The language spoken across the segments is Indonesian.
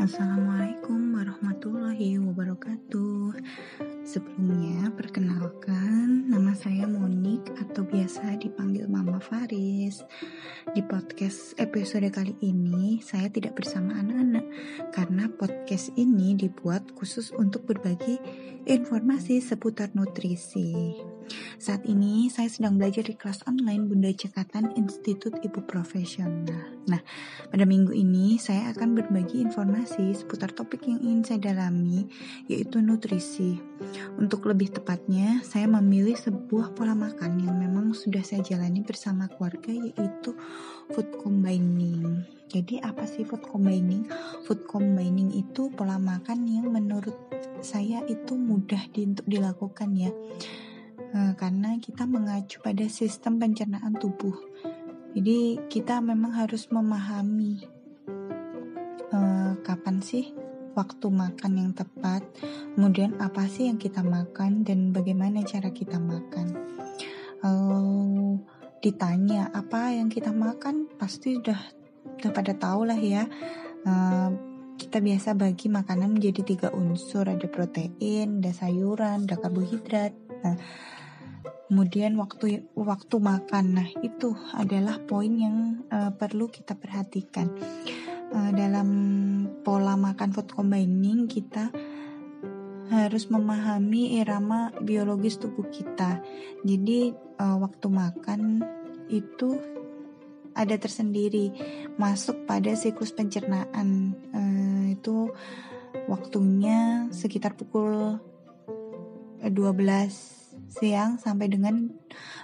Assalamualaikum warahmatullahi wabarakatuh. Sebelumnya, perkenalkan nama saya Monik atau biasa dipanggil Mama Faris. Di podcast episode kali ini, saya tidak bersama anak-anak karena podcast ini dibuat khusus untuk berbagi informasi seputar nutrisi. Saat ini saya sedang belajar di kelas online Bunda Cekatan Institut Ibu Profesional. Nah, pada minggu ini saya akan berbagi informasi seputar topik yang ingin saya dalami, yaitu nutrisi. Untuk lebih tepatnya, saya memilih sebuah pola makan yang memang sudah saya jalani bersama keluarga, yaitu food combining. Jadi apa sih food combining? Food combining itu pola makan yang menurut saya itu mudah untuk dilakukan ya karena kita mengacu pada sistem pencernaan tubuh. Jadi kita memang harus memahami uh, kapan sih waktu makan yang tepat, kemudian apa sih yang kita makan dan bagaimana cara kita makan. Uh, ditanya apa yang kita makan pasti sudah udah pada tahu lah ya. Uh, kita biasa bagi makanan menjadi tiga unsur ada protein, ada sayuran, ada karbohidrat. Nah, Kemudian waktu waktu makan, nah itu adalah poin yang uh, perlu kita perhatikan. Uh, dalam pola makan food combining kita harus memahami irama biologis tubuh kita. Jadi uh, waktu makan itu ada tersendiri masuk pada siklus pencernaan. Uh, itu waktunya sekitar pukul 12 siang sampai dengan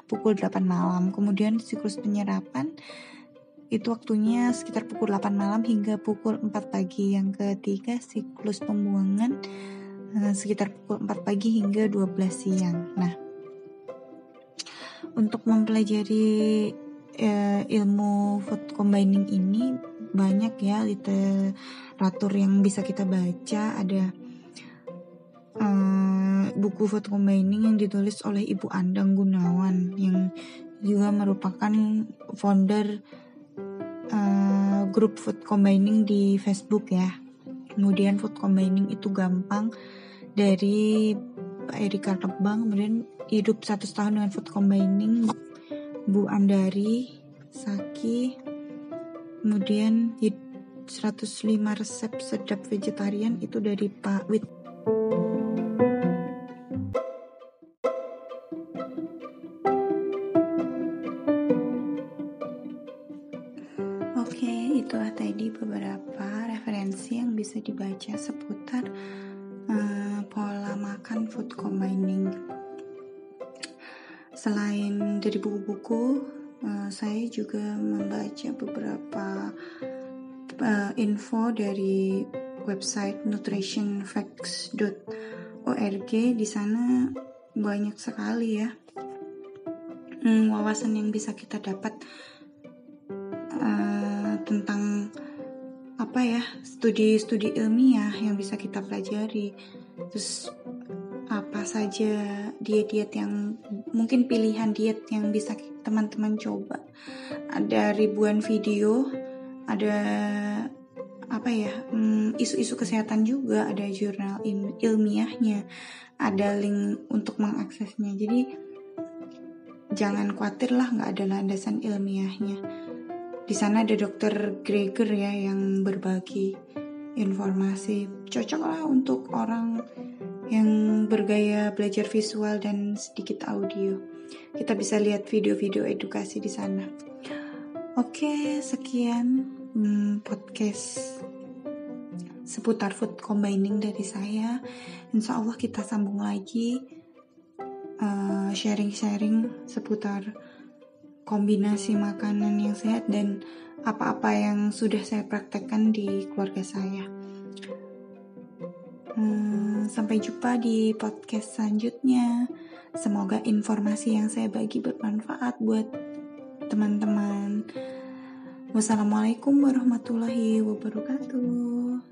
pukul 8 malam. Kemudian siklus penyerapan itu waktunya sekitar pukul 8 malam hingga pukul 4 pagi. Yang ketiga siklus pembuangan eh, sekitar pukul 4 pagi hingga 12 siang. Nah, untuk mempelajari uh, ilmu food combining ini banyak ya literatur yang bisa kita baca ada uh, buku food combining yang ditulis oleh Ibu Andang Gunawan yang juga merupakan founder uh, grup food combining di Facebook ya. Kemudian food combining itu gampang dari Pak Erika Rebang, kemudian hidup satu tahun dengan food combining Bu Andari, Saki, kemudian 105 resep sedap vegetarian itu dari Pak Wit itulah tadi beberapa referensi yang bisa dibaca seputar uh, pola makan food combining. Selain dari buku-buku, uh, saya juga membaca beberapa uh, info dari website nutritionfacts.org. Di sana banyak sekali ya hmm, wawasan yang bisa kita dapat tentang apa ya studi-studi ilmiah yang bisa kita pelajari. Terus apa saja diet-diet yang mungkin pilihan diet yang bisa teman-teman coba. Ada ribuan video ada apa ya hmm, isu-isu kesehatan juga ada jurnal ilmiahnya ada link untuk mengaksesnya. Jadi jangan khawatir lah nggak ada landasan ilmiahnya di sana ada dokter Gregor ya yang berbagi informasi. Cocok lah untuk orang yang bergaya belajar visual dan sedikit audio. Kita bisa lihat video-video edukasi di sana. Oke, sekian hmm, podcast seputar food combining dari saya. Insya Allah kita sambung lagi eh, sharing-sharing uh, seputar kombinasi makanan yang sehat dan apa-apa yang sudah saya praktekkan di keluarga saya. Hmm, sampai jumpa di podcast selanjutnya. Semoga informasi yang saya bagi bermanfaat buat teman-teman. Wassalamualaikum warahmatullahi wabarakatuh.